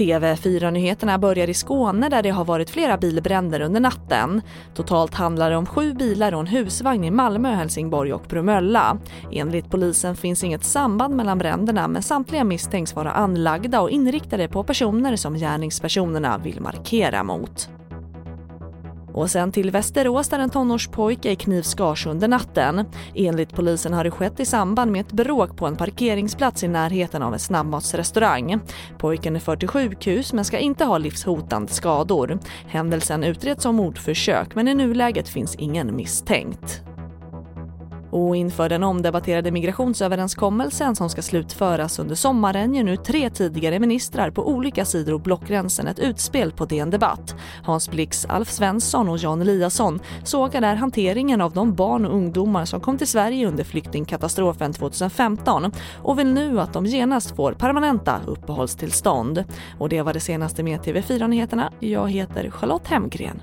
TV4-nyheterna börjar i Skåne där det har varit flera bilbränder under natten. Totalt handlar det om sju bilar och en husvagn i Malmö, Helsingborg och Bromölla. Enligt polisen finns inget samband mellan bränderna men samtliga misstänks vara anlagda och inriktade på personer som gärningspersonerna vill markera mot. Och sen till Västerås där en tonårspojke knivskars under natten. Enligt polisen har det skett i samband med ett bråk på en parkeringsplats i närheten av en snabbmatsrestaurang. Pojken är förd till sjukhus men ska inte ha livshotande skador. Händelsen utreds som mordförsök men i nuläget finns ingen misstänkt. Och inför den omdebatterade migrationsöverenskommelsen som ska slutföras under sommaren gör nu tre tidigare ministrar på olika sidor och blockgränsen ett utspel på DN Debatt. Hans Blix, Alf Svensson och Jan Eliasson sågar där hanteringen av de barn och ungdomar som kom till Sverige under flyktingkatastrofen 2015 och vill nu att de genast får permanenta uppehållstillstånd. Och det var det senaste med TV4 Nyheterna. Jag heter Charlotte Hemgren.